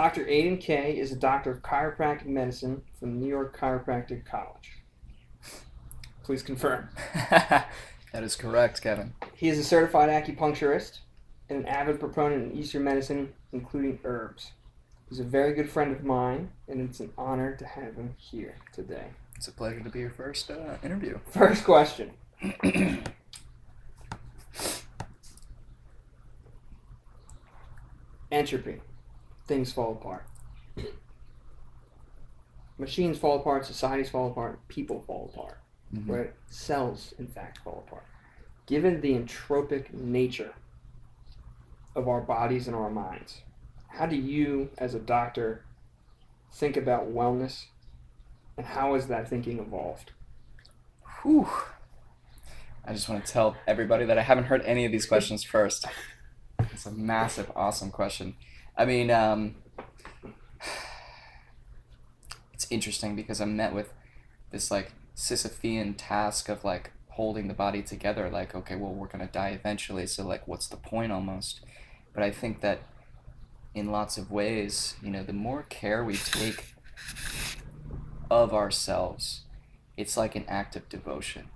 Dr. Aidan Kaye is a doctor of chiropractic medicine from New York Chiropractic College. Please confirm. that is correct, Kevin. He is a certified acupuncturist and an avid proponent in Eastern medicine, including herbs. He's a very good friend of mine, and it's an honor to have him here today. It's a pleasure to be your first uh, interview. First question. Entropy. Things fall apart. Machines fall apart, societies fall apart, people fall apart. Mhm. Right? Cells, in fact, fall apart. Given the entropic nature of our bodies and our minds, how do you, as a doctor, think about wellness and how has that thinking evolved? Whew. I just want to tell everybody that I haven't heard any of these questions first. It's a massive, awesome question. I mean, um, it's interesting because I'm met with this like Sisyphean task of like holding the body together. Like, okay, well, we're gonna die eventually, so like, what's the point almost? But I think that in lots of ways, you know, the more care we take of ourselves, it's like an act of devotion.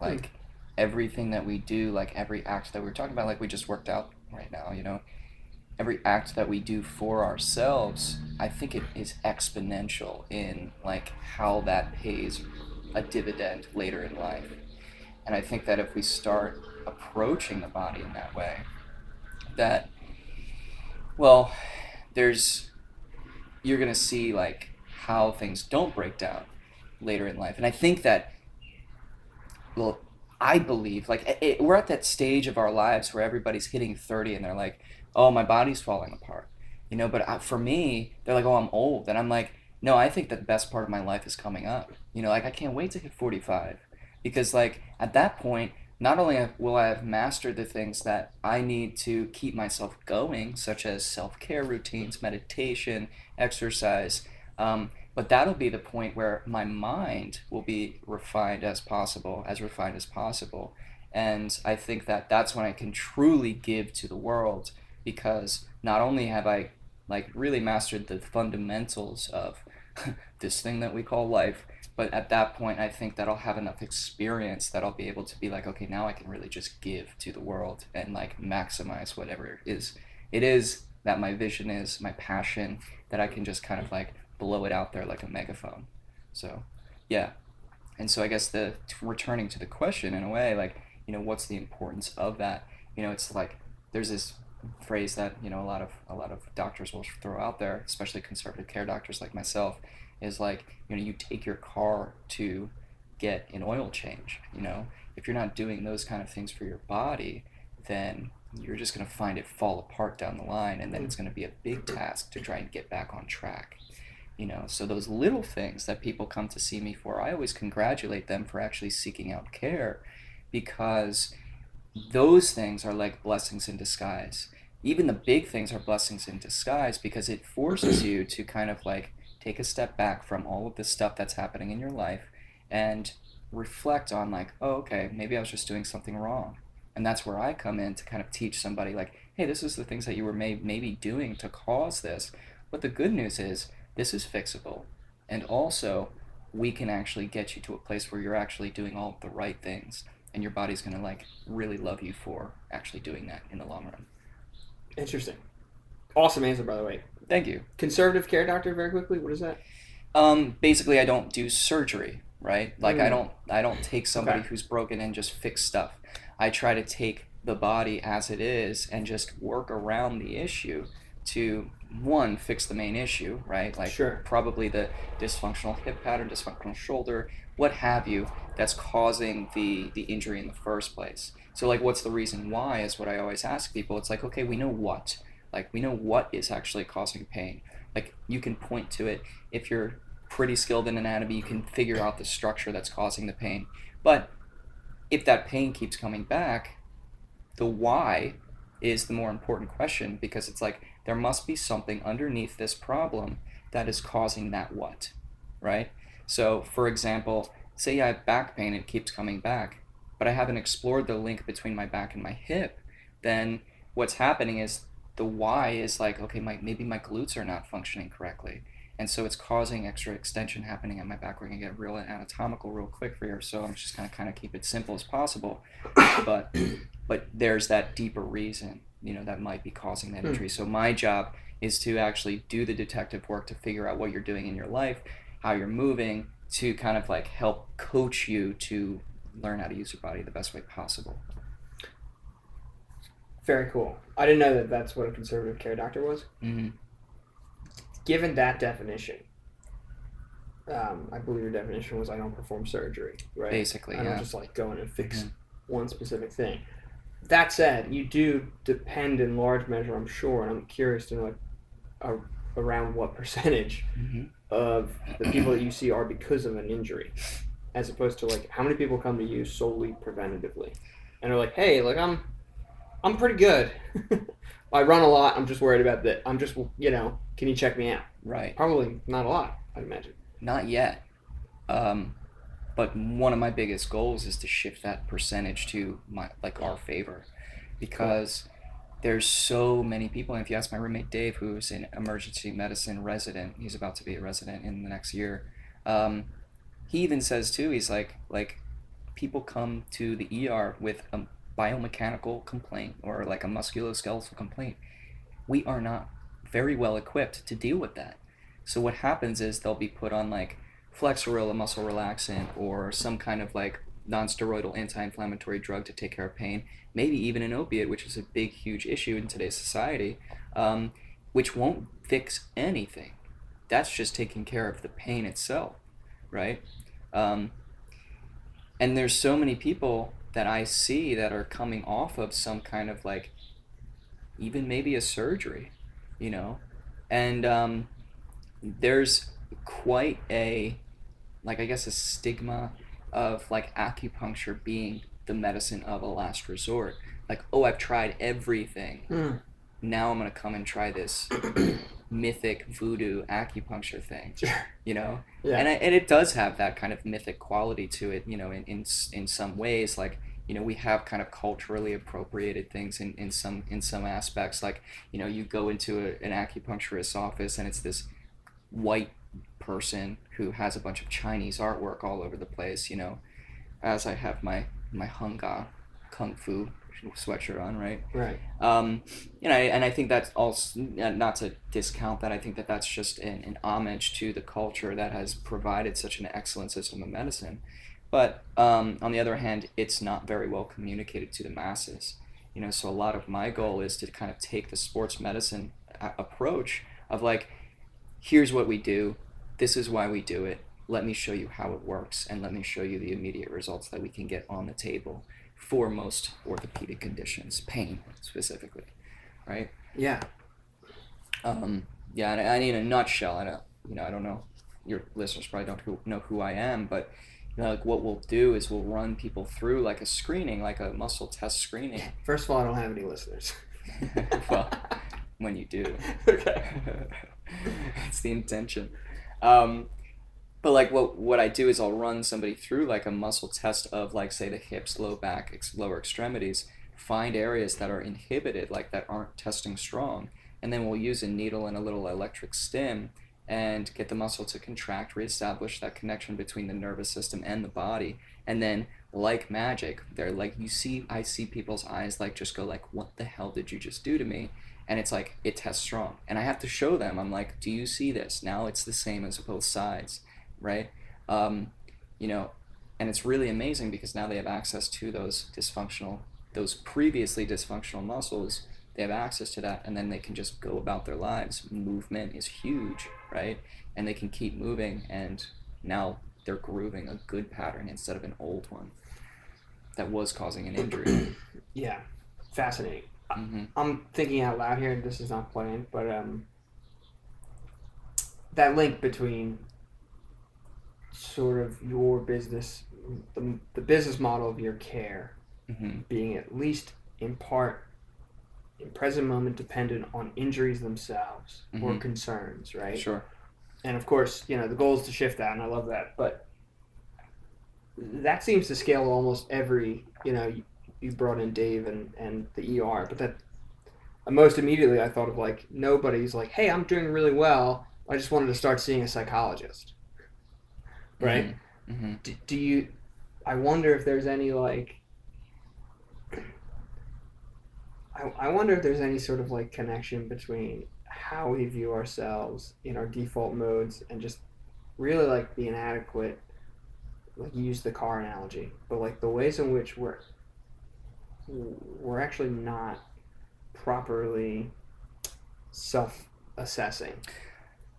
Like everything that we do, like every act that we're talking about, like we just worked out right now, you know, every act that we do for ourselves, I think it is exponential in like how that pays a dividend later in life. And I think that if we start approaching the body in that way, that, well, there's, you're going to see like how things don't break down later in life. And I think that, well, I believe like it, we're at that stage of our lives where everybody's hitting 30 and they're like, oh, my body's falling apart. You know, but uh, for me, they're like, oh, I'm old. And I'm like, no, I think that the best part of my life is coming up. You know, like I can't wait to hit 45 because like at that point, not only will I have mastered the things that I need to keep myself going, such as self care routines, meditation, exercise, um, but that'll be the point where my mind will be refined as possible, as refined as possible. And I think that that's when I can truly give to the world because not only have I like really mastered the fundamentals of this thing that we call life, but at that point I think that I'll have enough experience that I'll be able to be like, okay, now I can really just give to the world and like maximize whatever it is it is that my vision is, my passion, that I can just kind of like blow it out there like a megaphone. So, yeah. And so I guess the returning to the question in a way, like, you know, what's the importance of that? You know, it's like there's this phrase that, you know, a lot of a lot of doctors will throw out there, especially conservative care doctors like myself, is like, you know, you take your car to get an oil change, you know. If you're not doing those kind of things for your body, then you're just going to find it fall apart down the line and then it's going to be a big task to try and get back on track you know so those little things that people come to see me for i always congratulate them for actually seeking out care because those things are like blessings in disguise even the big things are blessings in disguise because it forces you to kind of like take a step back from all of the stuff that's happening in your life and reflect on like oh okay maybe i was just doing something wrong. And that's where i come in to kind of teach somebody like hey this is the things that you were may- maybe doing to cause this. But the good news is this is fixable. And also we can actually get you to a place where you're actually doing all the right things and your body's going to like really love you for actually doing that in the long run Interesting. Awesome answer, by the way. thank you Conservative care doctor, very quickly. What is that? um basically i don't do surgery right like i Mm. don't i don't take somebody Okay. who's broken and just fix stuff i try to take the body as it is and just work around the issue to one fix the main issue right like Sure. probably the dysfunctional hip pattern dysfunctional shoulder what have you that's causing the the injury in the first place. So like what's the reason why is what i always ask people. It's like okay we know what. Like we know what is actually causing pain. Like you can point to it. If you're pretty skilled in anatomy you can figure out the structure that's causing the pain. But if that pain keeps coming back the why is the more important question because it's like there must be something underneath this problem that is causing that what right so for example say i have back pain it keeps coming back but i haven't explored the link between my back and my hip then what's happening is the why is like okay my maybe my glutes are not functioning correctly. And so it's causing extra extension happening at my back we're going to get real anatomical real quick for here so i'm just going to kind of keep it simple as possible. But but there's that deeper reason you know that might be causing that Hmm. injury. So my job is to actually do the detective work to figure out what you're doing in your life how you're moving to kind of like help coach you to learn how to use your body the best way possible Very cool. I didn't know that that's what a conservative care doctor was. hmm Given that definition, um, I believe your definition was I don't perform surgery, right? basically I don't yeah just like go in and fix Mhm. one specific thing. That said, you do depend in large measure, I'm sure, and I'm curious to know like, uh, around what percentage hmm of the people that you see are because of an injury, as opposed to like how many people come to you solely preventatively, and are like, hey, like I'm, I'm pretty good. I run a lot. I'm just worried about that. I'm just, you know, can you check me out? right Probably not a lot, I'd imagine. Not yet. Um, but one of my biggest goals is to shift that percentage to my like our favor, because there's so many people. And if you ask my roommate Dave, who's an emergency medicine resident, he's about to be a resident in the next year. Um, he even says too. He's like like people come to the ER with a biomechanical complaint or like a musculoskeletal complaint. We are not very well equipped to deal with that. So what happens is they'll be put on like Flexeril, a muscle relaxant, or some kind of like non-steroidal anti-inflammatory drug to take care of pain. Maybe even an opiate, which is a big, huge issue in today's society, um, which won't fix anything. That's just taking care of the pain itself, right? Um, and there's so many people that I see that are coming off of some kind of like, even maybe a surgery, you know, and um, there's quite a like I guess a stigma of like acupuncture being the medicine of a last resort. Like, oh, I've tried everything. Hmm. Now I'm gonna come and try this mythic voodoo acupuncture thing. Sure. You know, Yeah. and I, and it does have that kind of mythic quality to it. You know, in in in some ways, like you know, we have kind of culturally appropriated things in, in some in some aspects. Like you know, you go into a, an acupuncturist's office and it's this white person who has a bunch of Chinese artwork all over the place. You know, as I have my my Hung Gar kung fu sweatshirt on, right? right. Um, you know, and I think that's also not to discount that. I think that that's just an, an homage to the culture that has provided such an excellent system of medicine. But um, on the other hand, it's not very well communicated to the masses. You know, so a lot of my goal is to kind of take the sports medicine approach of like, here's what we do, this is why we do it. Let me show you how it works, and let me show you the immediate results that we can get on the table for most orthopedic conditions, pain specifically, right? Yeah. Um, yeah, and I, in a nutshell, I don't, you know, I don't know, your listeners probably don't who, know who I am, but you know, like what we'll do is we'll run people through like a screening, like a muscle test screening. First of all, I don't have any listeners. well, when you do, okay. it's the intention. Um, but like what what I do is I'll run somebody through like a muscle test of like say the hips, low back, ex- lower extremities, find areas that are inhibited, like that aren't testing strong, and then we'll use a needle and a little electric stim and get the muscle to contract, reestablish that connection between the nervous system and the body, and then like magic, they're like you see I see people's eyes like just go like what the hell did you just do to me? And it's like it tests strong. And i have to show them i'm like do you see this? Now it's the same as both sides right? Um, you know and it's really amazing because now they have access to those dysfunctional those previously dysfunctional muscles. They have access to that and then they can just go about their lives. Movement is huge right? And they can keep moving and now they're grooving a good pattern instead of an old one that was causing an injury. Yeah. Fascinating. Hmm I'm thinking out loud here. This is not planned, but um, that link between sort of your business, the, the business model of your care, hmm being at least in part, in present moment, dependent on injuries themselves or Mhm. concerns, right? sure And of course, you know, the goal is to shift that, and I love that. But that seems to scale almost every, you know, you, brought in Dave and, and the ER, but that most immediately I thought of like nobody's like, hey, I'm doing really well. I just wanted to start seeing a psychologist. Right? Mm-hmm. Do, do you? I wonder if there's any like. I, I wonder if there's any sort of like connection between how we view ourselves in our default modes and just really like the inadequate like use the car analogy but like the ways in which we're we're actually not properly self-assessing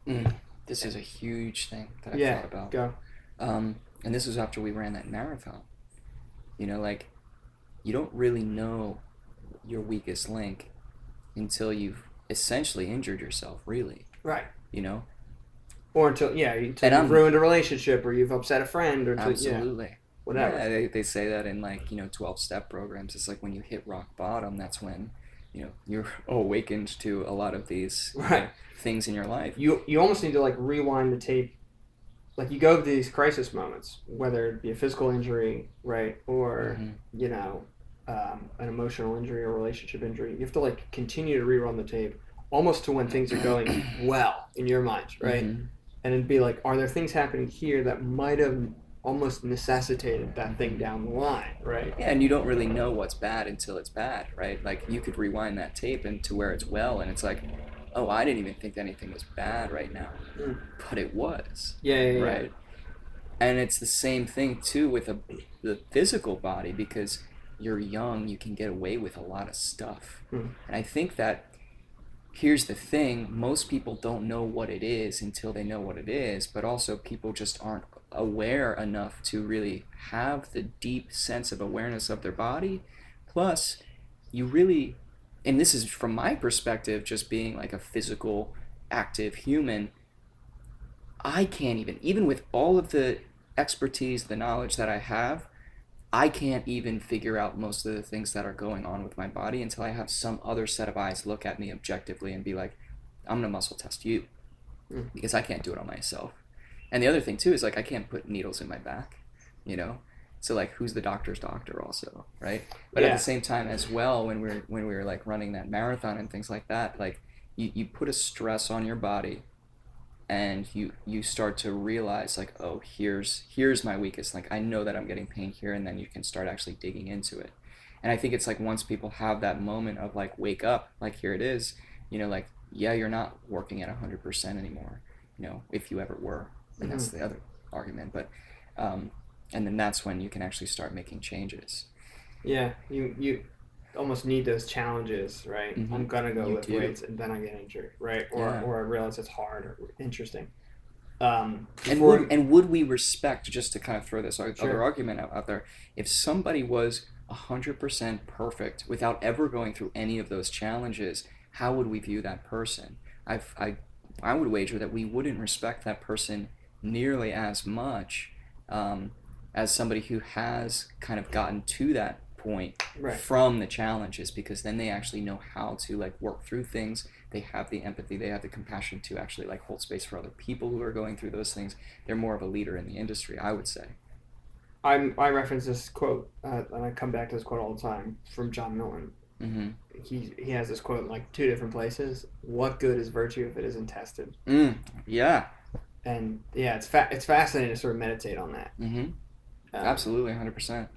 Mm. This is a huge thing that I Yeah, thought about. go Um, and this was after we ran that marathon. You know, like you don't really know your weakest link until you've essentially injured yourself. Really, right you know. or until yeah until And you've I'm- ruined a relationship or you've upset a friend or until, yeah Absolutely. Whatever Yeah, they, they say that in like you know twelve step programs. It's like when you hit rock bottom, that's when you know you're awakened to a lot of these you know, things in your life. you you almost need to like rewind the tape like you go to these crisis moments whether it be a physical injury right or Mhm. you know um, an emotional injury or relationship injury you have to like continue to rerun the tape almost to when things are going well in your mind right Mhm. and it'd be like are there things happening here that might have almost necessitated that thing down the line right Yeah, and you don't really know what's bad until it's bad, right? Like you could rewind that tape into where it's well, and it's like, oh, I didn't even think anything was bad right now, Mm. but it was, yeah yeah, yeah. right? And it's the same thing too with a, the physical body because you're young, you can get away with a lot of stuff, Mm. and I think that here's the thing: most people don't know what it is until they know what it is, but also people just aren't aware enough to really have the deep sense of awareness of their body. Plus, you really, and this is from my perspective, just being like a physical, active human, I can't even, even with all of the expertise, the knowledge that I have, I can't even figure out most of the things that are going on with my body until I have some other set of eyes look at me objectively and be like, I'm gonna muscle test you Mm. because I can't do it on myself. And the other thing too is like I can't put needles in my back, you know. So like, who's the doctor's doctor also, right? But at the same time as well, when we're when we were like running that marathon and things like that, like you, you put a stress on your body, and you you start to realize like, oh, here's here's my weakest like I know that I'm getting pain here, and then you can start actually digging into it. And I think it's like once people have that moment of like wake up, like here it is, you know, like yeah, you're not working at hundred percent anymore, you know, if you ever were, and that's the other argument. But um, and then that's when you can actually start making changes. Yeah, you you almost need those challenges, right? Mhm. I'm gonna go You lift do. weights and then I get injured, right? Or Yeah. or I realize it's hard or interesting. Um, And would, and would we respect, just to kind of throw this Sure. other argument out, out there, if somebody was 100% perfect without ever going through any of those challenges, how would we view that person? I've, I, I would wager that we wouldn't respect that person nearly as much um, as somebody who has kind of gotten to that point right, from the challenges because then they actually know how to like work through things they have the empathy they have the compassion to actually like hold space for other people who are going through those things they're more of a leader in the industry i would say I'm I reference this quote uh, and I come back to this quote all the time from John Milton. mm-hmm. He he has this quote in like two different places. What good is virtue if it isn't tested? mm, yeah And yeah, it's fa- it's fascinating to sort of meditate on that. mm-hmm. Um, absolutely 100%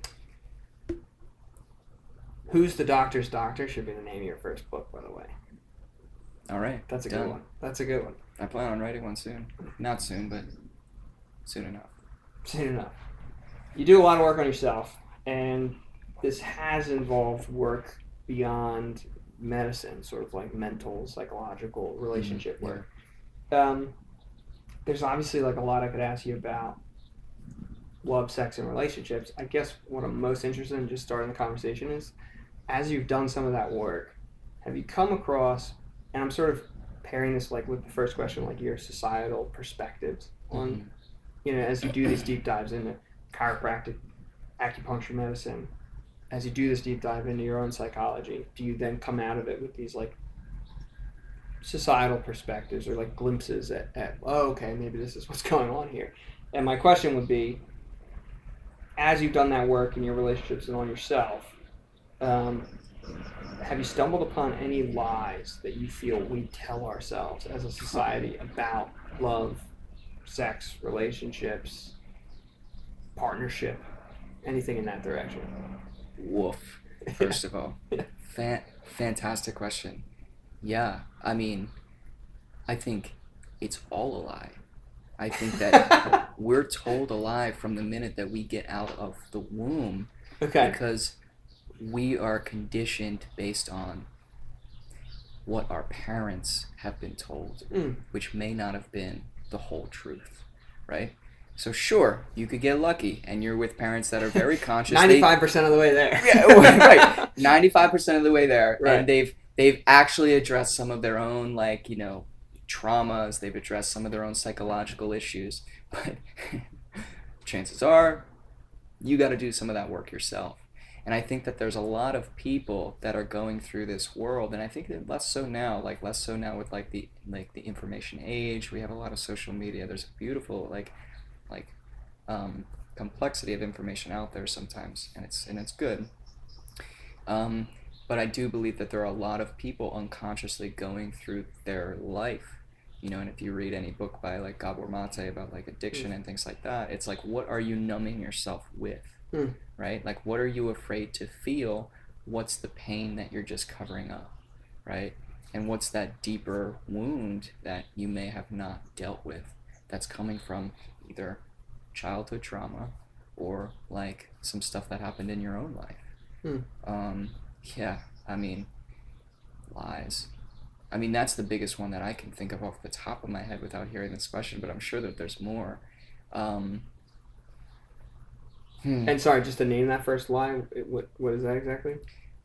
Who's the doctor's doctor should be the name of your first book, by the way. all right That's a done. good one. That's a good one. i plan on writing one soon not soon but soon enough Soon enough. You do a lot of work on yourself, and this has involved work beyond medicine, sort of like mental, psychological, relationship yeah. work. Um, there's obviously like a lot I could ask you about love, sex, and relationships. I guess what I'm most interested in just starting the conversation is, as you've done some of that work, have you come across, and I'm sort of pairing this like with the first question, like your societal perspectives on Mhm. you know, as you do these deep dives into chiropractic, acupuncture medicine, as you do this deep dive into your own psychology, do you then come out of it with these like societal perspectives or like glimpses at, at oh, okay, maybe this is what's going on here? And my question would be, as you've done that work in your relationships and on yourself, um, have you stumbled upon any lies that you feel we tell ourselves as a society about love, sex, relationships, partnership, anything in that direction? Woof. First of all, Fan- fantastic question. Yeah, I mean, I think it's all a lie. I think that we're told a lie from the minute that we get out of the womb Okay. because we are conditioned based on what our parents have been told, Mm. which may not have been the whole truth, right? So sure, you could get lucky, and you're with parents that are very conscious. Ninety-five percent of the way there. yeah, right. Ninety-five percent of the way there, Right. and they've they've actually addressed some of their own like you know traumas. They've addressed some of their own psychological issues, but chances are you got to do some of that work yourself. And I think that there's a lot of people that are going through this world, and I think that less so now, like less so now with like the like the information age. We have a lot of social media. There's a beautiful like like um, complexity of information out there sometimes, and it's and it's good. Um, but I do believe that there are a lot of people unconsciously going through their life, you know. And if you read any book by like Gabor Mate about like addiction and things like that, it's like what are you numbing yourself with, Hmm. right? Like what are you afraid to feel? What's the pain that you're just covering up, right? And what's that deeper wound that you may have not dealt with that's coming from either childhood trauma or like some stuff that happened in your own life. Hmm. Um, yeah, I mean, lies. I mean, that's the biggest one that I can think of off the top of my head without hearing this question, but I'm sure that there's more. Um, hmm. And sorry, just to name that first lie. What what is that exactly?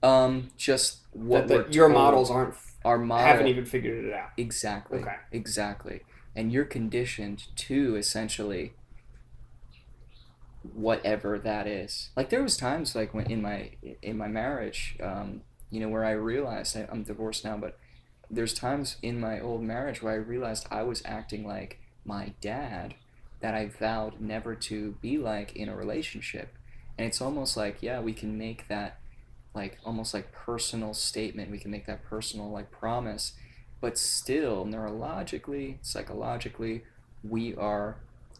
um, just what that, we're your told. models aren't our model haven't even figured it out. Exactly. Okay. Exactly. And you're conditioned to essentially whatever that is. Like there was times like when in my in my marriage, um, you know, where I realized I, I'm divorced now, but there's times in my old marriage where I realized I was acting like my dad that I vowed never to be like in a relationship. And it's almost like, yeah, we can make that like almost like personal statement. We can make that personal like promise but still neurologically psychologically we are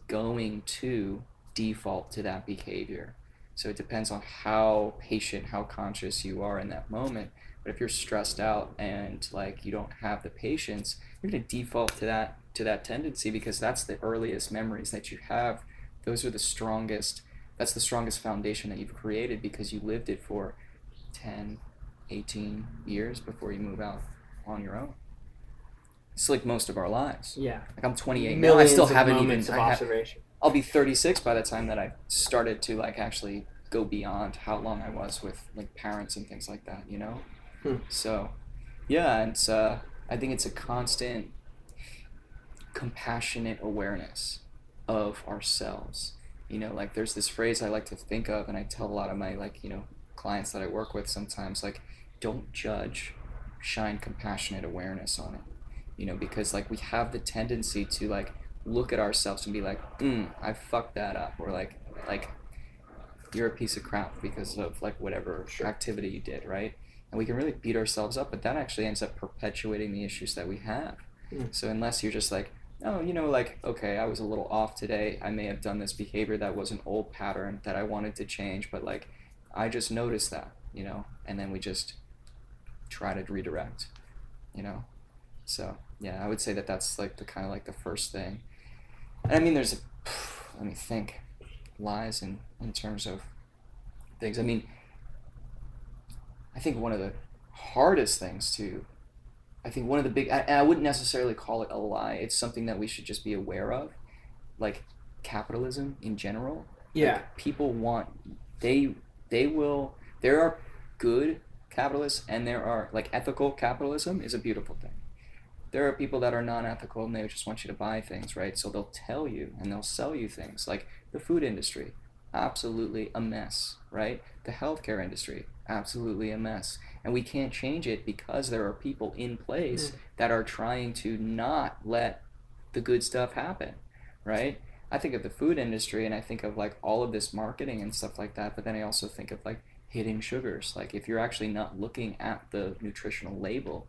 going to default to that behavior. So it depends on how patient how conscious you are in that moment. But if you're stressed out and like you don't have the patience you're going to default to that to that tendency because that's the earliest memories that you have. Those are the strongest that's the strongest foundation that you've created because you lived it for 10 18 years before you move out on your own it's like most of our lives. Yeah. Like I'm 28 now. I still haven't even. I ha- observation. I'll be 36 by the time that I started to like actually go beyond how long I was with like parents and things like that. You know. Hmm. So, yeah, it's. Uh, I think it's a constant, compassionate awareness of ourselves. You know, like there's this phrase I like to think of, and I tell a lot of my like you know clients that I work with sometimes like, don't judge, shine compassionate awareness on it you know because like we have the tendency to like look at ourselves and be like mm, i fucked that up or like like you're a piece of crap because of like whatever Sure. activity you did right? And we can really beat ourselves up but that actually ends up perpetuating the issues that we have. Mm. so unless you're just like oh you know like okay i was a little off today. I may have done this behavior that was an old pattern that i wanted to change but like i just noticed that you know? And then we just try to redirect you know so yeah, I would say that that's like the kind of like the first thing. And I mean, there's a, let me think, lies in in terms of things. I mean, I think one of the hardest things to, I think one of the big, I, I wouldn't necessarily call it a lie. It's something that we should just be aware of, like capitalism in general. Yeah. Like, people want they they will there are good capitalists and there are like ethical capitalism is a beautiful thing there are people that are non-ethical and they just want you to buy things right so they'll tell you and they'll sell you things like the food industry absolutely a mess right the healthcare industry absolutely a mess and we can't change it because there are people in place Mm. that are trying to not let the good stuff happen right I think of the food industry and I think of like all of this marketing and stuff like that, but then I also think of like hidden sugars. Like if you're actually not looking at the nutritional label,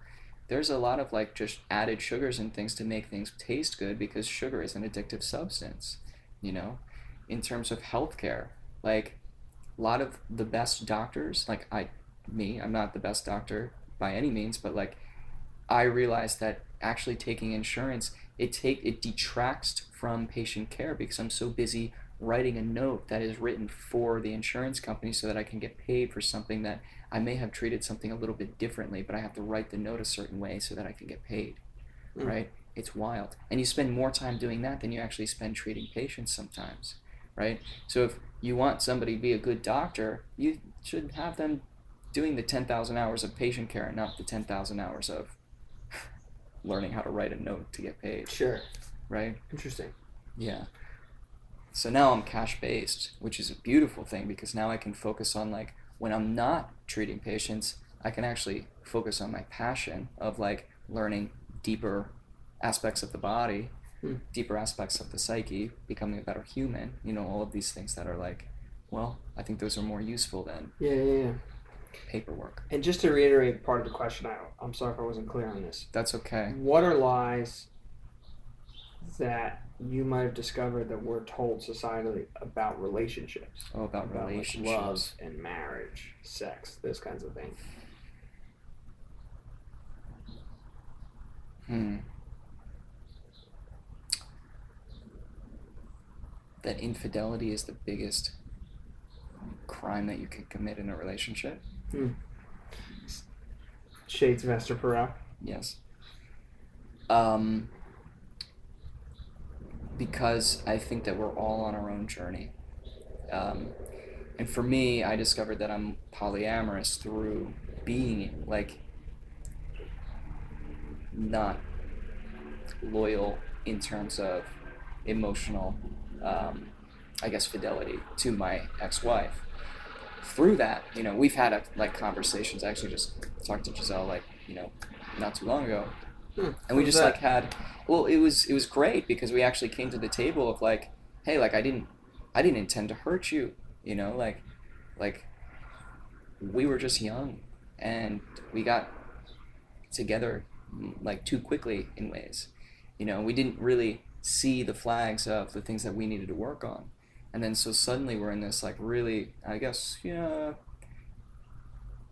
there's a lot of like just added sugars and things to make things taste good because sugar is an addictive substance, you know? In terms of healthcare, like a lot of the best doctors, like I me, I'm not the best doctor by any means, but like I realized that actually taking insurance it take it detracts from patient care because I'm so busy writing a note that is written for the insurance company so that I can get paid for something that I may have treated something a little bit differently, but I have to write the note a certain way so that I can get paid. Mm. Right? It's wild. And you spend more time doing that than you actually spend treating patients sometimes. Right? So if you want somebody to be a good doctor, you should have them doing the 10,000 hours of patient care and not the 10,000 hours of learning how to write a note to get paid. Sure. Right? Interesting. Yeah. So now I'm cash based, which is a beautiful thing because now I can focus on like when I'm not treating patients, I can actually focus on my passion of like learning deeper aspects of the body, Hmm. deeper aspects of the psyche, becoming a better human, you know, all of these things that are like, well, I think those are more useful than Yeah, yeah, yeah. paperwork. And just to reiterate part of the question, I, I'm sorry if I wasn't clear on this. That's okay. What are lies that you might have discovered that we're told societally about relationships? Oh, about, About like, relationships. love and marriage, sex, those kinds of things. Hmm. That infidelity is the biggest crime that you can commit in a relationship. Shades of Esther Perel. Yes. Um, because I think that we're all on our own journey. Um, and for me, I discovered that I'm polyamorous through being like not loyal in terms of emotional, um, I guess, fidelity to my ex-wife. Through that, you know, we've had like conversations. I actually just talked to Giselle like you know not too long ago, Hmm. and we just that? like had well it was it was great because we actually came to the table of like hey like i didn't i didn't intend to hurt you you know like like we were just young and we got together like too quickly in ways you know we didn't really see the flags of the things that we needed to work on and then so suddenly we're in this like really i guess yeah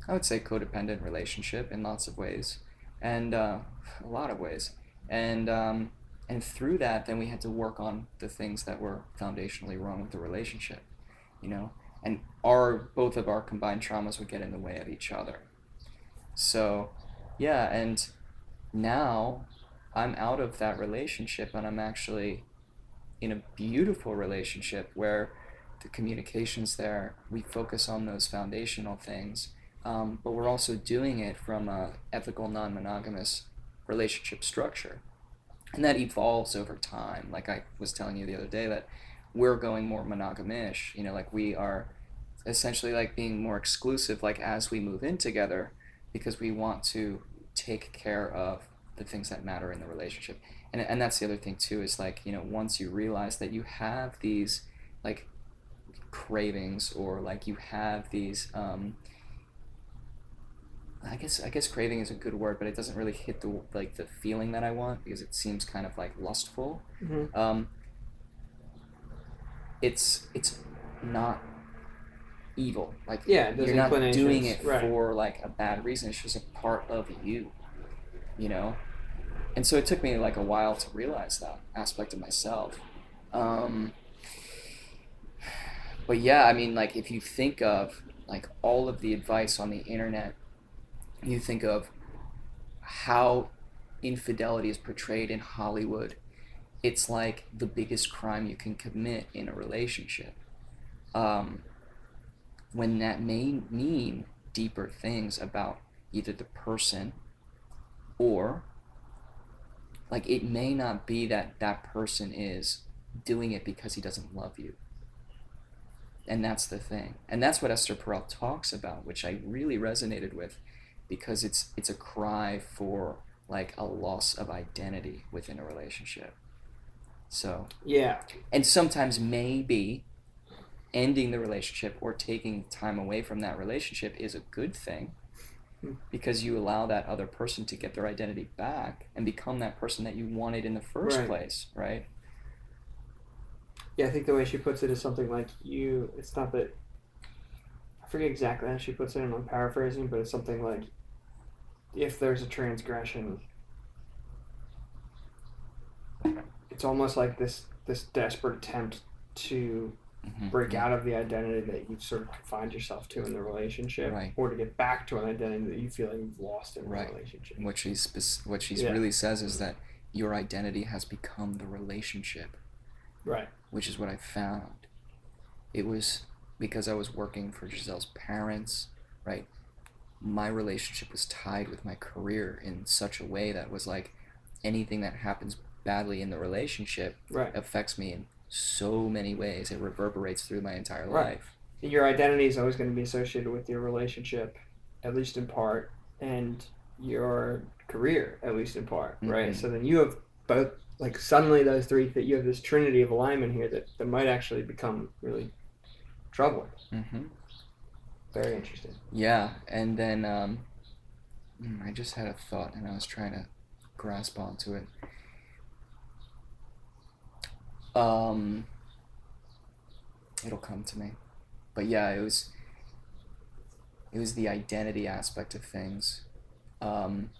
i would say codependent relationship in lots of ways and uh, a lot of ways. And um, and through that then we had to work on the things that were foundationally wrong with the relationship you know? And our both of our combined traumas would get in the way of each other. So yeah and now i'm out of that relationship and i'm actually in a beautiful relationship where the communication's there. We focus on those foundational things um, but we're also doing it from a ethical non-monogamous relationship structure. And that evolves over time. Like i was telling you the other day that we're going more monogamish. You know like we are essentially like being more exclusive like as we move in together because we want to take care of the things that matter in the relationship. And, and that's the other thing too is like you know once you realize that you have these like cravings or like you have these um, I guess I guess craving is a good word, but it doesn't really hit the like the feeling that I want because it seems kind of like lustful. Mhm. Um, it's it's not evil. Like Yeah, you're not doing it right. for like a bad reason. It's just a part of you, you know. And so it took me like a while to realize that aspect of myself. Um, but yeah, I mean, like if you think of like all of the advice on the internet, you think of how infidelity is portrayed in Hollywood. It's like the biggest crime you can commit in a relationship. Um, when that may mean deeper things about either the person or like it may not be that that person is doing it because he doesn't love you and that's the thing and that's what esther perel talks about which i really resonated with because it's it's a cry for like a loss of identity within a relationship so Yeah. and sometimes maybe ending the relationship or taking time away from that relationship is a good thing Hmm. because you allow that other person to get their identity back and become that person that you wanted in the first Right. place, right? Yeah, I think the way she puts it is something like you. It's not that. I forget exactly how she puts it, and I'm paraphrasing, but it's something like, if there's a transgression, it's almost like this this desperate attempt to Mhm. break out of the identity that you've sort of confined yourself to in the relationship, Right. or to get back to an identity that you feel like you've lost in the relationship. What she's spec- what she's Yeah. really says is that your identity has become the relationship, Right. which is what I found. It was because I was working for Giselle's parents, right? My relationship was tied with my career in such a way that was like anything that happens badly in the relationship Right. affects me in so many ways. It reverberates through my entire Right. life. your identity is always going to be associated with your relationship, at least in part, and your career, at least in part, right? Mhm. So then you have both, like suddenly those three, that you have this trinity of alignment here that, that might actually become really troubling. hmm Very interesting. Yeah, and then um, mm, I just had a thought and I was trying to grasp onto it. Um, it'll come to me, but yeah, it was it was the identity aspect of things. Um,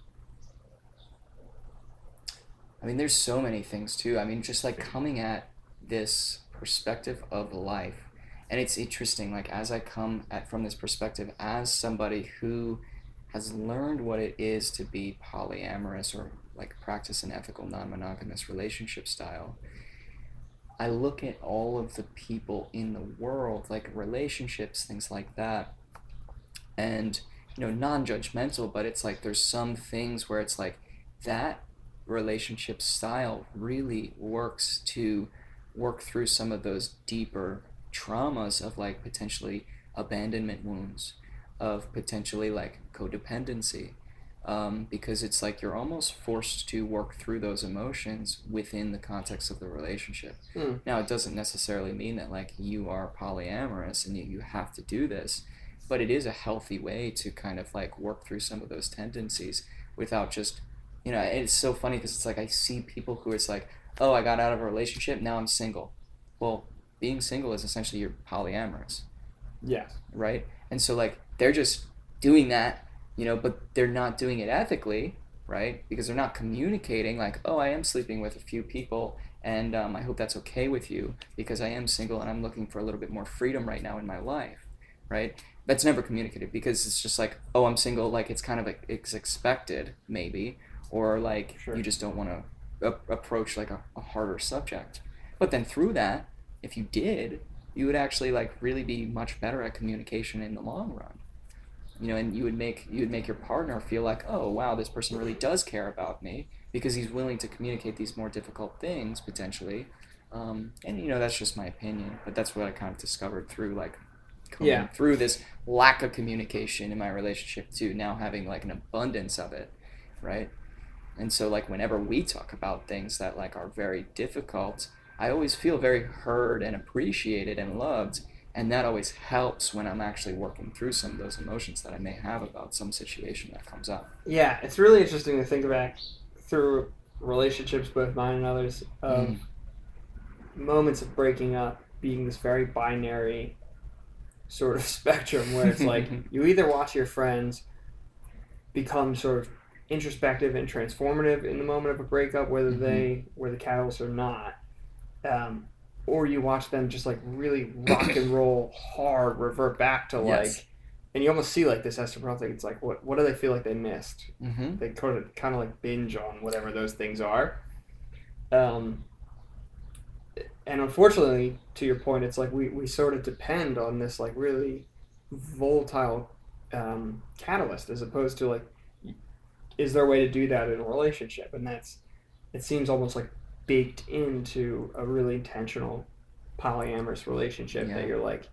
I mean, there's so many things too. I mean, just like coming at this perspective of life and it's interesting like as i come at from this perspective as somebody who has learned what it is to be polyamorous or like practice an ethical non-monogamous relationship style i look at all of the people in the world like relationships things like that and you know non-judgmental but it's like there's some things where it's like that relationship style really works to work through some of those deeper traumas of like potentially abandonment wounds of potentially like codependency um, because it's like you're almost forced to work through those emotions within the context of the relationship Hmm. now it doesn't necessarily mean that like you are polyamorous and you, you have to do this but it is a healthy way to kind of like work through some of those tendencies without just you know it's so funny because it's like i see people who it's like oh i got out of a relationship now i'm single well being single is essentially you're polyamorous Yes. right and so like they're just doing that you know but they're not doing it ethically right because they're not communicating like oh i am sleeping with a few people and um, i hope that's okay with you because i am single and i'm looking for a little bit more freedom right now in my life right that's never communicated because it's just like oh i'm single like it's kind of like it's expected maybe or like Sure. you just don't want to approach like a, a harder subject but then through that if you did you would actually like really be much better at communication in the long run. You know and you would make you would make your partner feel like oh wow this person really does care about me because he's willing to communicate these more difficult things potentially. Um, and you know that's just my opinion but that's what i kind of discovered through like coming Yeah. through this lack of communication in my relationship to now having like an abundance of it right? And so like whenever we talk about things that like are very difficult i always feel very heard and appreciated and loved and that always helps when i'm actually working through some of those emotions that i may have about some situation that comes up Yeah, it's really interesting to think back through relationships, both mine and others, of Mm. moments of breaking up being this very binary sort of spectrum where it's like you either watch your friends become sort of introspective and transformative in the moment of a breakup, whether Mhm. they were the catalyst or not, um, or you watch them just like really rock and roll hard, revert back to Yes. like, and you almost see like this Esther thing. It's like, what what do they feel like they missed? mm-hmm. they kind of kind of like binge on whatever those things are. Um, and unfortunately, to your point, it's like we, we sort of depend on this like really volatile um, catalyst as opposed to like, is there a way to do that in a relationship? And that's it seems almost like baked into a really intentional polyamorous relationship Yeah. that you're like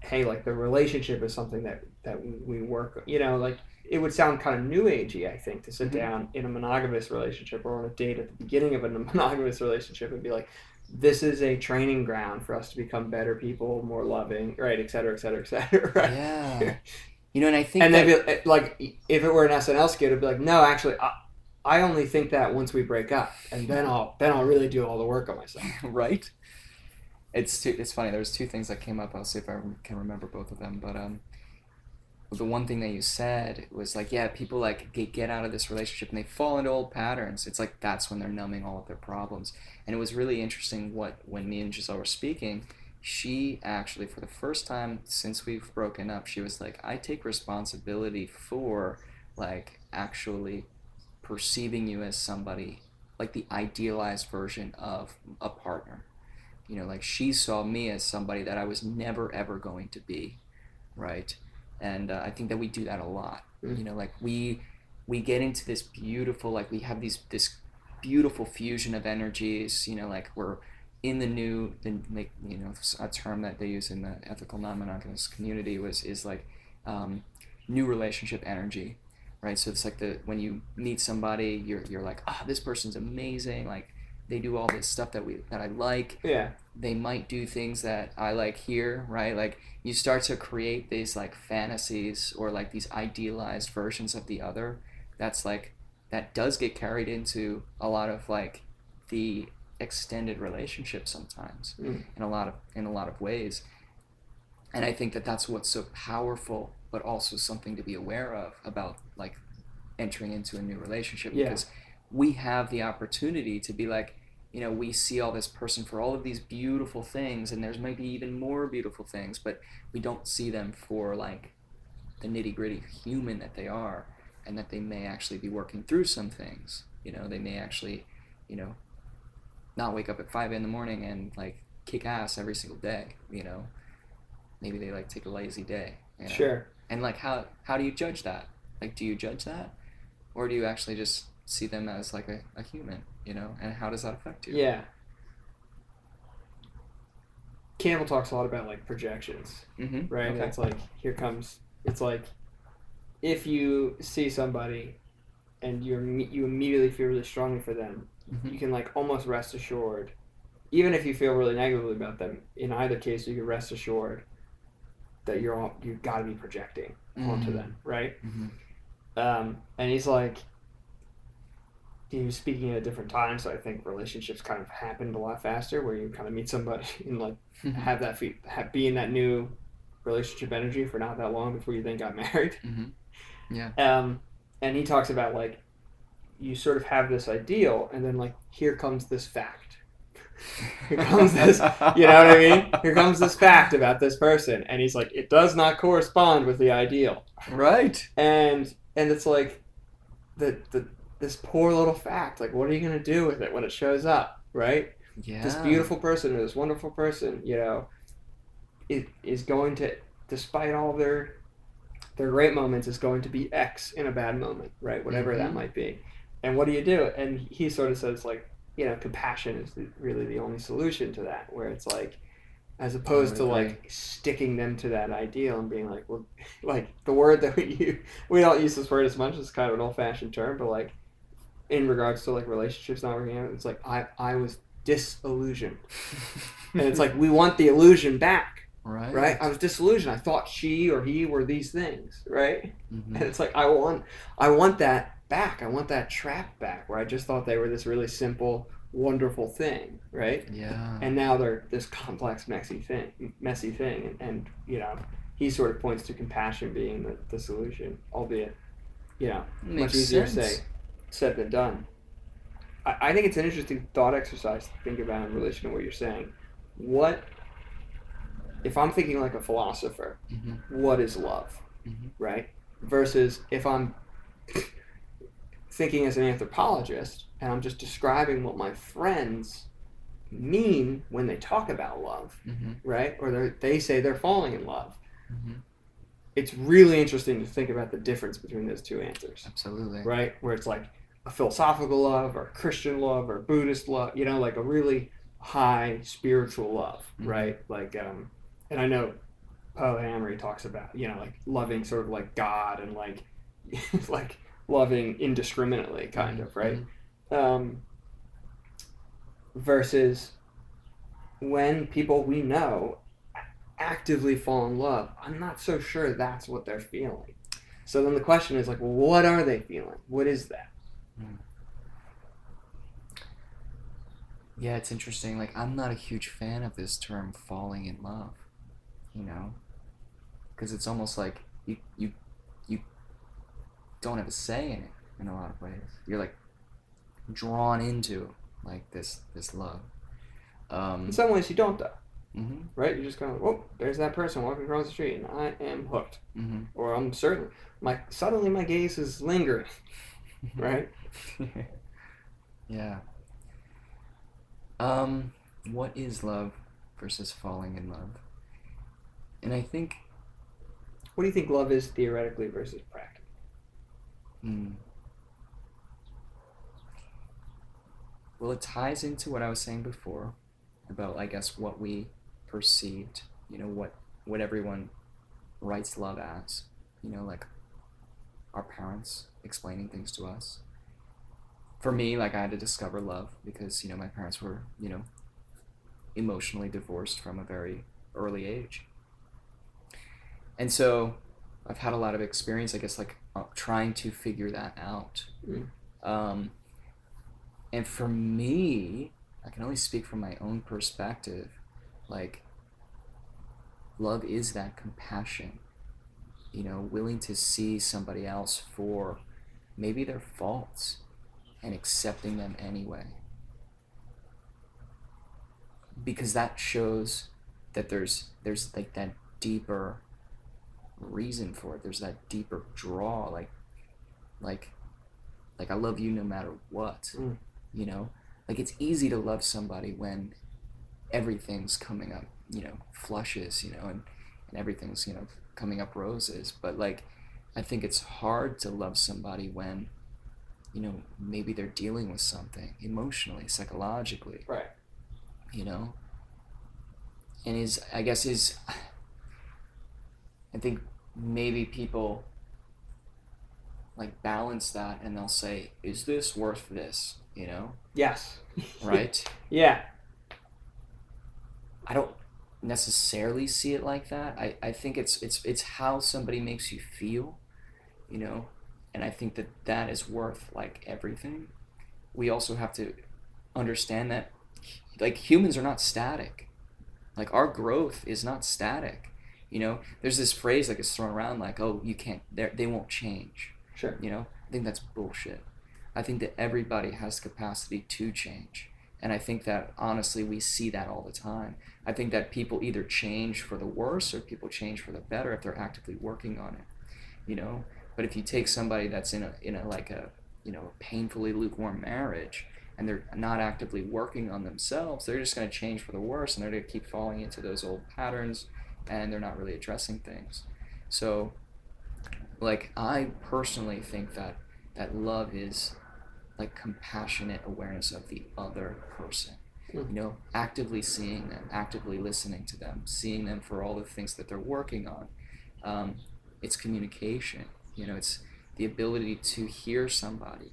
hey like the relationship is something that that we work you know like it would sound kind of new agey i think to sit Mhm. down in a monogamous relationship or on a date at the beginning of a monogamous relationship and be like this is a training ground for us to become better people, more loving, right, et cetera, et cetera, et cetera, right? Yeah. You know, and I think and that, they'd be like, if it were an SNL skit, it'd be like, no, actually, I, I only think that once we break up, and then I'll then I'll really do all the work on myself. right? It's too, it's funny. There's two things that came up. I'll see if I can remember both of them. But um, the one thing that you said was like, yeah, people like get, get out of this relationship and they fall into old patterns. It's like that's when they're numbing all of their problems. And it was really interesting what when me and Giselle were speaking, she actually for the first time since we've broken up, she was like, I take responsibility for like actually perceiving you as somebody like the idealized version of a partner. You know, like she saw me as somebody that I was never ever going to be, right? and uh, I think that we do that a lot. Mm. You know, like we we get into this beautiful, like we have these this beautiful fusion of energies. You know, like we're in the new, the like you know, a term that they use in the ethical non-monogamous community was is like um, new relationship energy, right? So it's like the when you meet somebody, you're you're like, ah, oh, this person's amazing, like they do all this stuff that we that I like. Yeah. They might do things that I like here, right? Like you start to create these like fantasies or like these idealized versions of the other. That's like that does get carried into a lot of like the extended relationship sometimes Mm. in a lot of in a lot of ways. And I think that that's what's so powerful, but also something to be aware of about like entering into a new relationship Yeah. because we have the opportunity to be like, you know, we see all this person for all of these beautiful things, and there's maybe even more beautiful things, but we don't see them for like the nitty gritty human that they are, and that they may actually be working through some things. You know, they may actually, you know, not wake up at five in the morning and like kick ass every single day. You know, maybe they like take a lazy day. You know? Sure. And like, how how do you judge that? Like, do you judge that, or do you actually just see them as like a, a human? You know, and how does that affect you? Yeah. Campbell talks a lot about like projections, Mm-hmm. right? Okay. It's like here comes. It's like if you see somebody and you imme- you immediately feel really strongly for them, Mhm. you can like almost rest assured, even if you feel really negatively about them. In either case, you can rest assured that you're all you've got to be projecting onto Mhm. them, right? Mhm. Um, and he's like, he was speaking at a different time, so I think relationships kind of happened a lot faster, where you kind of meet somebody and like have that fe- have, be in that new relationship energy for not that long before you then got married. Mhm. Yeah. Um, and he talks about like you sort of have this ideal, and then like here comes this fact. Here comes this, you know what I mean? Here comes this fact about this person, and he's like, it does not correspond with the ideal Right. and and it's like the the this poor little fact like what are you gonna do with it when it shows up right Yeah. this beautiful person or this wonderful person you know it is going to despite all their their great moments is going to be x in a bad moment right whatever that Mhm. might be and what do you do and he sort of says like you know compassion is the, really the only solution to that where it's like as opposed to like sticking them to that ideal and being like well like the word that we use we don't use this word as much it's kind of an old-fashioned term but like in regards to like relationships not working out it's like i i was disillusioned. And it's like we want the illusion back right. right? I was disillusioned. I thought she or he were these things right? Mhm. and it's like I want I want that back. I want that trap back where I just thought they were this really simple, wonderful thing, right? Yeah. And now they're this complex, messy thing, messy thing. And, and you know, he sort of points to compassion being the, the solution, albeit, you know, Makes much easier sense. to say said than done. I, I think it's an interesting thought exercise to think about in relation to what you're saying. What if I'm thinking like a philosopher? Mhm. What is love, Mhm. right? Versus if I'm thinking as an anthropologist and I'm just describing what my friends mean when they talk about love, Mhm. right? Or they're- say they're falling in love. Mhm. It's really interesting to think about the difference between those two answers Absolutely. right? Where it's like a philosophical love or Christian love or Buddhist love, you know, like a really high spiritual love, Mhm. right? Like, um, and I know Poe Amory talks about, you know, like loving sort of like God and like, like loving indiscriminately, kind of, right? Um, versus when people we know actively fall in love, I'm not so sure that's what they're feeling. So then the question is like, well, what are they feeling? What is that? Yeah, it's interesting. Like, I'm not a huge fan of this term falling in love, you know? Because it's almost like you, you don't have a say in it in a lot of ways. You're like drawn into like this this love. Um, In some ways, you don't though, hmm right? You're just kind of, oh, there's that person walking across the street, and I am hooked, hmm or I'm certain my suddenly my gaze is lingering, right? yeah. Um, what is love versus falling in love? And I think What do you think love is theoretically versus practically? Hmm. Well, it ties into what I was saying before about, I guess, what we perceived. You know, what what everyone writes love as. You know, like our parents explaining things to us. For me, like I had to discover love because you know my parents were you know emotionally divorced from a very early age, and so I've had a lot of experience, I guess, like uh, trying to figure that out. Mm. Um, and for me, I can only speak from my own perspective. Like, love is that compassion, you know, willing to see somebody else for maybe their faults and accepting them anyway. Because that shows that there's there's like that deeper reason for it. There's that deeper draw, like, like, like I love you no matter what. Mm. You know, like it's easy to love somebody when everything's coming up, you know, flushes, you know, and and everything's you know coming up roses. But like, I think it's hard to love somebody when, you know, maybe they're dealing with something emotionally, psychologically Right. you know and is i guess is i think maybe people like balance that and they'll say is this worth this? You know? Yes. right? Yeah. i don't necessarily see it like that. I, I think it's it's it's how somebody makes you feel you know? And i think that that is worth like everything. We also have to understand that like humans are not static. Like our growth is not static you know there's this phrase that gets thrown around like oh you can't they they won't change. Sure. you know i think that's bullshit. I think that everybody has capacity to change and i think that honestly we see that all the time. I think that people either change for the worse or people change for the better if they're actively working on it you know? But if you take somebody that's in a in a like a you know painfully lukewarm marriage and they're not actively working on themselves they're just going to change for the worse and they're going to keep falling into those old patterns and they're not really addressing things. So like i personally think that that love is like compassionate awareness of the other person. Mhm. you know actively seeing them actively listening to them seeing them for all the things that they're working on. Um, it's communication. You know it's the ability to hear somebody.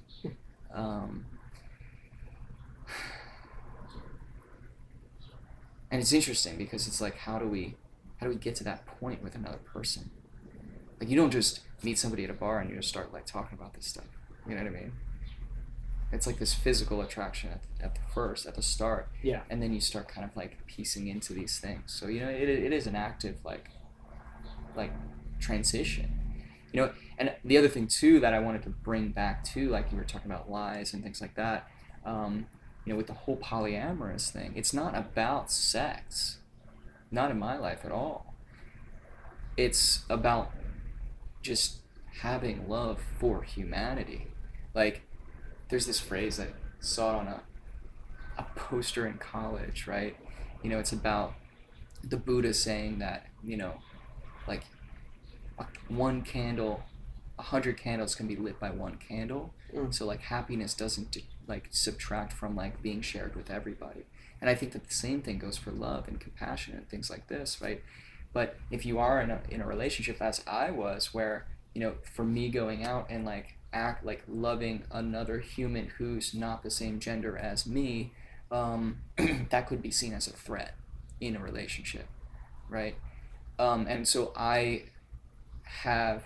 Um, and it's interesting because it's like how do we how do we get to that point with another person? Like you don't just meet somebody at a bar and you just start like talking about this stuff. You know what i mean? It's like this physical attraction at, at the first at the start. Yeah. and then you start kind of like piecing into these things. So you know it, it is an active like like transition. You know and the other thing too that i wanted to bring back to like you were talking about lies and things like that um, you know with the whole polyamorous thing it's not about sex not in my life at all it's about just having love for humanity like there's this phrase I saw it on a a poster in college, right? You know, it's about the Buddha saying that, you know, like one candle, a hundred candles can be lit by one candle. Mm. So like happiness doesn't like subtract from like being shared with everybody. And I think that the same thing goes for love and compassion and things like this, right? But if you are in a in a relationship as I was, where you know, for me going out and like act like loving another human who's not the same gender as me, um, that could be seen as a threat in a relationship, right? Um, and so I have,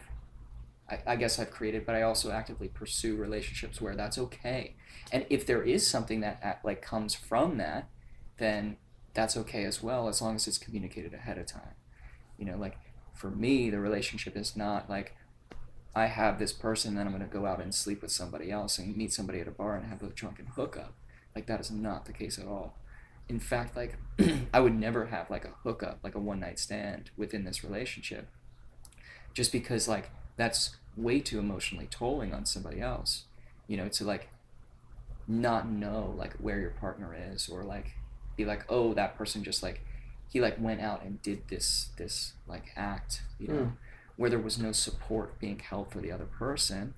I, guess I've created, but I also actively pursue relationships where that's okay. And if there is something that like comes from that, then that's okay as well, as long as it's communicated ahead of time. You know, like for me, the relationship is not like I have this person, then I'm going to go out and sleep with somebody else and meet somebody at a bar and have a drunken hookup. Like that is not the case at all. In fact, like I would never have like a hookup, like a one night stand within this relationship, just because like that's way too emotionally tolling on somebody else. You know, to like not know like where your partner is or like be like, oh, that person just like he like went out and did this this like act, you know, mm. where there was no support being held for the other person.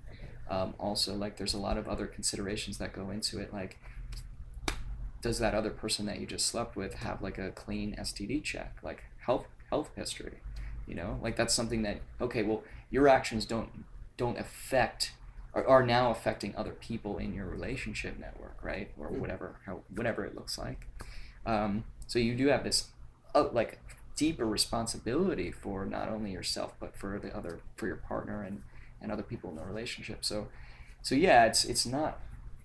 Um, also, like there's a lot of other considerations that go into it, like does that other person that you just slept with have like a clean STD check, like health health history, you know, like that's something that okay, well your actions don't don't affect are, are now affecting other people in your relationship network, right, or hmm. whatever how whatever it looks like. Um, so you do have this uh, like deeper responsibility for not only yourself but for the other for your partner and and other people in the relationship. So so yeah, it's it's not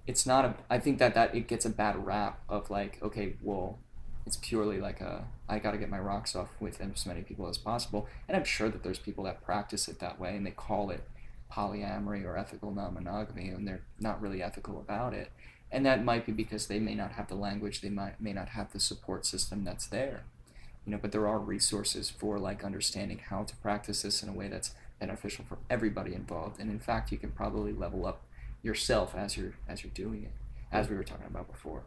it's not a I think that that it gets a bad rap of like okay, well, it's purely like a I got to get my rocks off with as many people as possible. And I'm sure that there's people that practice it that way and they call it polyamory or ethical non-monogamy and they're not really ethical about it and that might be because they may not have the language they might may not have the support system that's there. You know but there are resources for like understanding how to practice this in a way that's beneficial for everybody involved. And in fact you can probably level up yourself as you're as you're doing it as we were talking about before.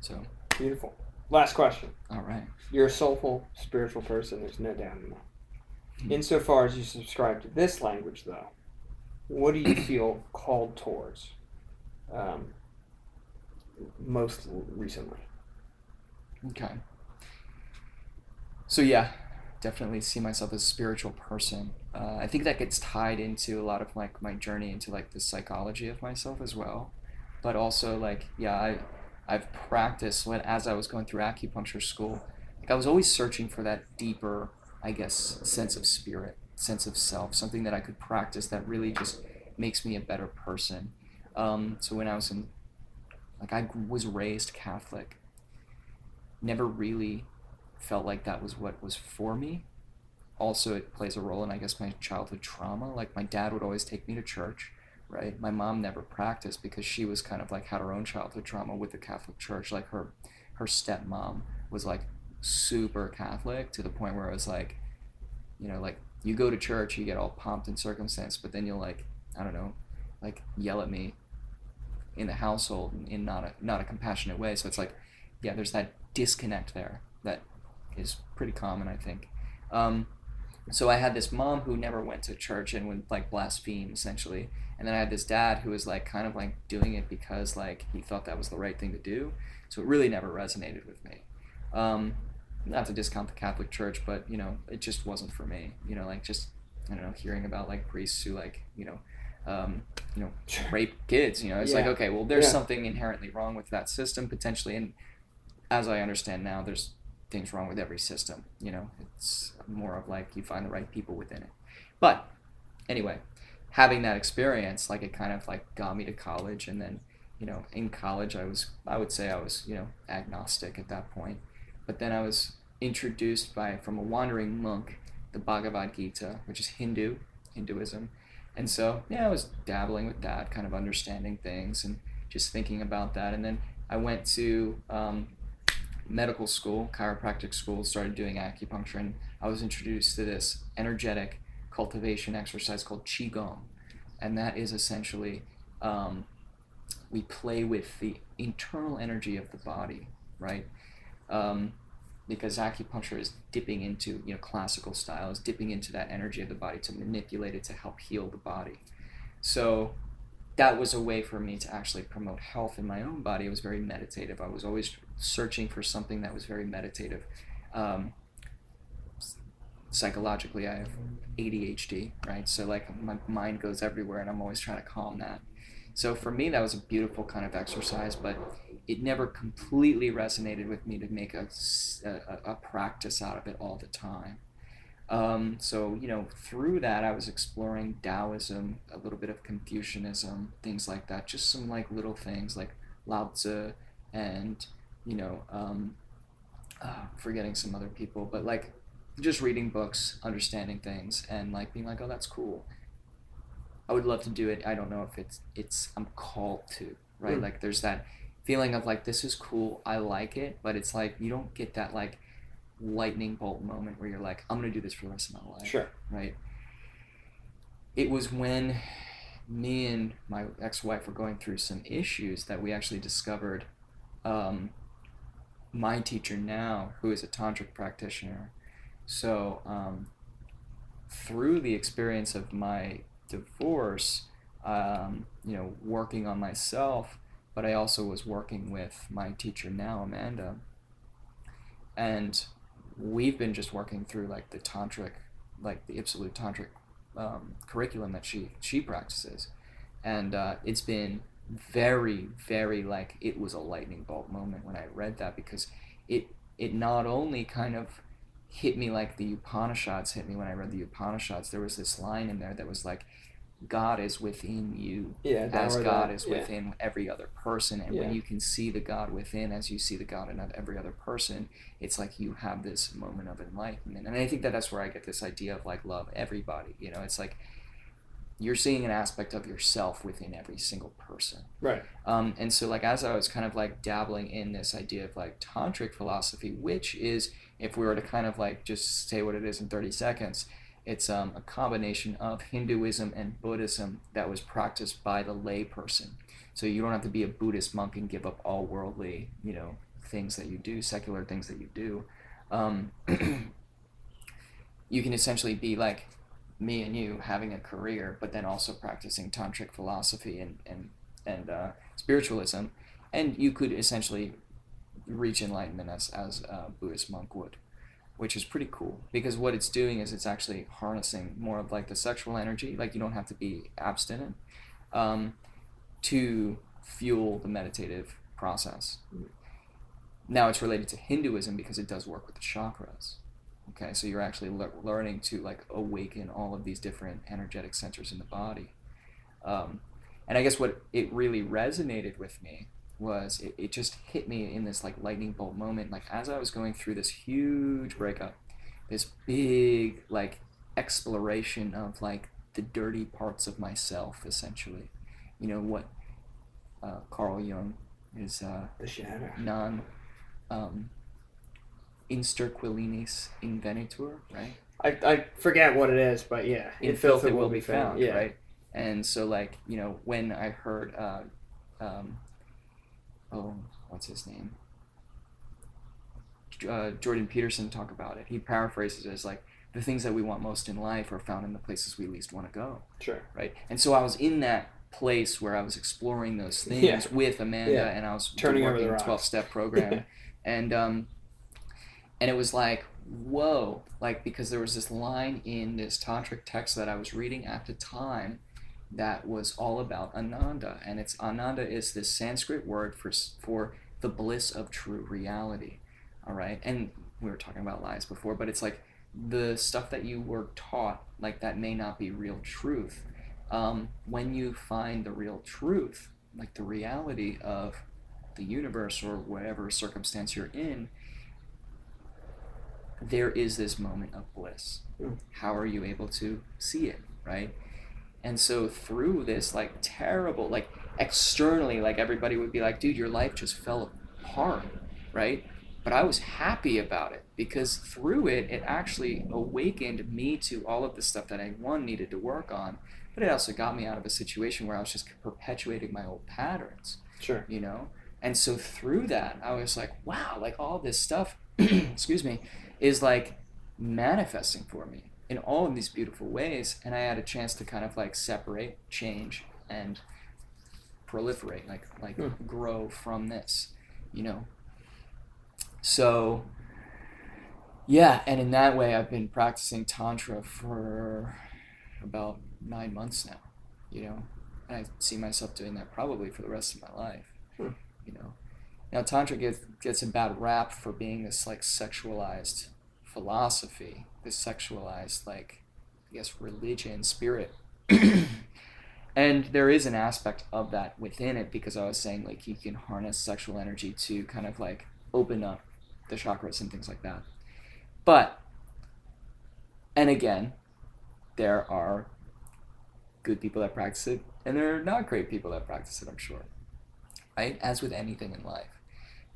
So. Beautiful. Last question. All right. You're a soulful spiritual person there's no doubt in that. Mm-hmm. insofar as you subscribe to this language though what do you feel called towards um, most recently. Okay. So yeah, definitely see myself as a spiritual person. Uh, I think that gets tied into a lot of like my journey into like the psychology of myself as well, but also like yeah, I I've practiced when as I was going through acupuncture school. Like I was always searching for that deeper, I guess, sense of spirit, sense of self, something that I could practice that really just makes me a better person. Um, so when I was in, like, I was raised Catholic. Never really felt like that was what was for me. Also, it plays a role in, I guess, my childhood trauma. Like, my dad would always take me to church, right? My mom never practiced because she was kind of like had her own childhood trauma with the Catholic Church. Like, her, her stepmom was like super Catholic to the point where it was like, you know, like you go to church, you get all pumped and circumstance, but then you'll like, I don't know, like yell at me in the household in not a not a compassionate way. So it's like, yeah, there's that disconnect there that is pretty common, I think. Um, so I had this mom who never went to church and would like blaspheme essentially, and then I had this dad who was like kind of like doing it because like he thought that was the right thing to do. So it really never resonated with me. Um, not to discount the Catholic Church, but you know, it just wasn't for me. You know, like just I don't know, hearing about like priests who like you know um, you know, rape kids. You know, it's yeah. like okay, well, there's yeah. something inherently wrong with that system potentially, and as I understand now, there's things wrong with every system. You know, it's more of like you find the right people within it. But anyway, having that experience, like it kind of like got me to college, and then you know, in college, I was I would say I was you know agnostic at that point, but then I was introduced by from a wandering monk the Bhagavad Gita, which is Hindu Hinduism and so, yeah, I was dabbling with that, kind of understanding things and just thinking about that. And then I went to um, medical school, chiropractic school, started doing acupuncture, and I was introduced to this energetic cultivation exercise called Qigong. And that is essentially um, we play with the internal energy of the body, right? Um, because acupuncture is dipping into you know classical style is dipping into that energy of the body to manipulate it to help heal the body. So that was a way for me to actually promote health in my own body. It was very meditative. I was always searching for something that was very meditative. Um, psychologically i have adhd right? So like my mind goes everywhere and i'm always trying to calm that So for me, that was a beautiful kind of exercise, but it never completely resonated with me to make a, a, a practice out of it all the time. Um, so, you know, through that, I was exploring Taoism, a little bit of Confucianism, things like that, just some like little things like Lao Tzu and, you know, um, uh, forgetting some other people, but like just reading books, understanding things, and like being like, oh, that's cool. I would love to do it. I don't know if it's it's I'm called to, right? Mm. Like there's that feeling of like this is cool, I like it, but it's like you don't get that like lightning bolt moment where you're like, I'm gonna do this for the rest of my life. Sure. Right. It was when me and my ex-wife were going through some issues that we actually discovered um, my teacher now, who is a tantric practitioner. So um, through the experience of my divorce, um, you know, working on myself, but I also was working with my teacher now, Amanda. And we've been just working through like the tantric, like the absolute tantric um, curriculum that she she practices, and uh, it's been very very like it was a lightning bolt moment when I read that because it it not only kind of hit me like the Upanishads hit me when I read the Upanishads. There was this line in there that was like, God is within you yeah, as God that, is yeah. within every other person. And Yeah. when you can see the God within as you see the God in every other person, it's like you have this moment of enlightenment. And I think that that's where I get this idea of like love everybody. You know, it's like you're seeing an aspect of yourself within every single person. Right. Um, and so, like, as I was kind of like dabbling in this idea of like tantric philosophy, which is, if we were to kind of like just say what it is in 30 seconds, it's um, a combination of Hinduism and Buddhism that was practiced by the layperson. So you don't have to be a Buddhist monk and give up all worldly, you know, things that you do, secular things that you do. Um, you can essentially be like me and you having a career, but then also practicing tantric philosophy and and and uh, spiritualism, and you could essentially reach enlightenment as as a Buddhist monk would, which is pretty cool because what it's doing is it's actually harnessing more of like the sexual energy, like you don't have to be abstinent, um, to fuel the meditative process. Now it's related to Hinduism because it does work with the chakras. Okay, so you're actually le- learning to like awaken all of these different energetic centers in the body. Um, and I guess what it really resonated with me was it, it just hit me in this like lightning bolt moment. Like as I was going through this huge breakup, this big like exploration of like the dirty parts of myself, essentially. You know what uh, Carl Jung is uh, The shadow. non um, insterquilinis invenitur, right? I, I forget what it is, but yeah. In filth it will be found, Yeah. right? And so, like, you know, when I heard, uh, um, oh, what's his name? Uh, Jordan Peterson talk about it. He paraphrases it as like, the things that we want most in life are found in the places we least want to go, Sure. right? And so I was in that place where I was exploring those things Yeah. with Amanda, Yeah. and I was Turning over the rocks. twelve step program, and um, and it was like whoa, like because there was this line in this tantric text that I was reading at the time that was all about Ananda, and it's Ananda is this Sanskrit word for for the bliss of true reality, all right, and we were talking about lies before, but it's like the stuff that you were taught, like that may not be real truth. Um, when you find the real truth, like the reality of the universe or whatever circumstance you're in, there is this moment of bliss. Mm. How are you able to see it, right? And so through this like terrible, like externally, like everybody would be like, dude, your life just fell apart, right? But I was happy about it because through it, it actually awakened me to all of the stuff that I one needed to work on, but it also got me out of a situation where I was just perpetuating my old patterns Sure. you know and so through that i was like wow like all this stuff excuse me is like manifesting for me in all of these beautiful ways and i had a chance to kind of like separate change and proliferate like like Hmm. grow from this you know so yeah and in that way i've been practicing tantra for about nine months now you know and I see myself doing that probably for the rest of my life. Hmm. You know, now tantra gets gets a bad rap for being this like sexualized philosophy, this sexualized like I guess religion spirit. and there is an aspect of that within it because I was saying like you can harness sexual energy to kind of like open up the chakras and things like that. But and again, there are good people that practice it and there are not great people that practice it, I'm sure. Right? As with anything in life.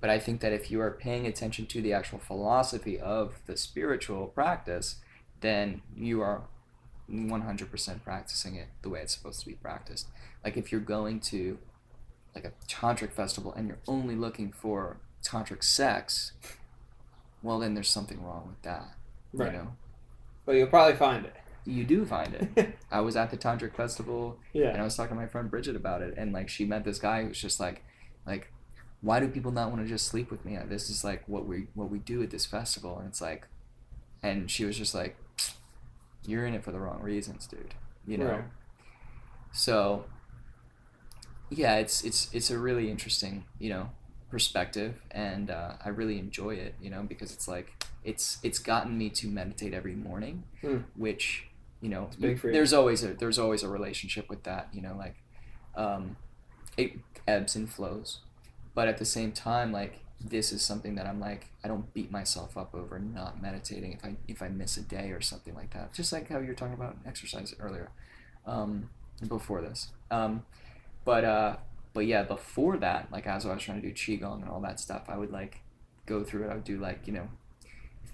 But I think that if you are paying attention to the actual philosophy of the spiritual practice, then you are 100% practicing it the way it's supposed to be practiced. Like if you're going to like a tantric festival and you're only looking for tantric sex, well then there's something wrong with that. Right. You know, But you'll probably find it. you do find it. I was at the tantric festival yeah. and. I was talking to my friend Bridget about it, and like she met this guy who's just like, like, why do people not want to just sleep with me? This is like what we what we do at this festival, and it's like, and she was just like, you're in it for the wrong reasons, dude. You know. Right. So. Yeah, it's it's it's a really interesting you know perspective, and uh, I really enjoy it. You know because it's like it's it's gotten me to meditate every morning, Hmm. which you know there's always a there's always a relationship with that you know like um, it ebbs and flows but at the same time like this is something that i'm like i don't beat myself up over not meditating if i if i miss a day or something like that. Just like how you were talking about exercise earlier um, before this. Um, but uh but yeah before that like as i was trying to do qigong and all that stuff i would like go through it. I would do like you know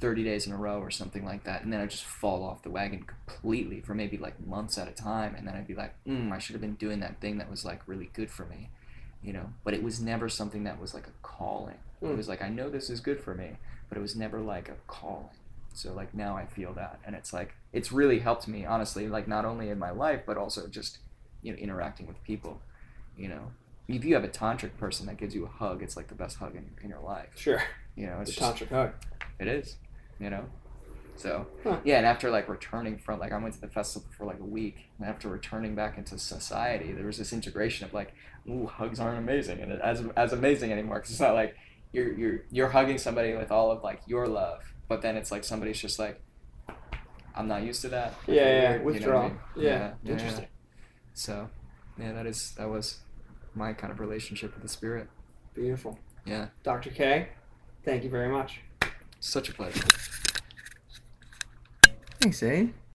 30 days in a row or something like that. And then i'd just fall off the wagon completely for maybe like months at a time. And then i'd be like mm, i should have been doing that thing that was like really good for me you know but it was never something that was like a calling it Mm. was like i know this is good for me but it was never like a calling so like now i feel that and it's like it's really helped me honestly like not only in my life but also just you know interacting with people you know if you have a tantric person that gives you a hug it's like the best hug in, in your life Sure. you know The it's just tantric hug. it is, you know. So Huh. yeah, and after like returning from like I went to the festival for like a week, and after returning back into society, there was this integration of like, ooh, hugs aren't amazing, and it, as as amazing anymore because it's not like you're you're you're hugging somebody with all of like your love, but then it's like somebody's just like, I'm not used to that. Yeah, yeah. weird," you know I Withdrawal. mean? Yeah. yeah, Interesting. So yeah, that is that was my kind of relationship with the spirit. Beautiful. Yeah, Dr. Kaye, thank you very much. such a pleasure. Thanks, Abe.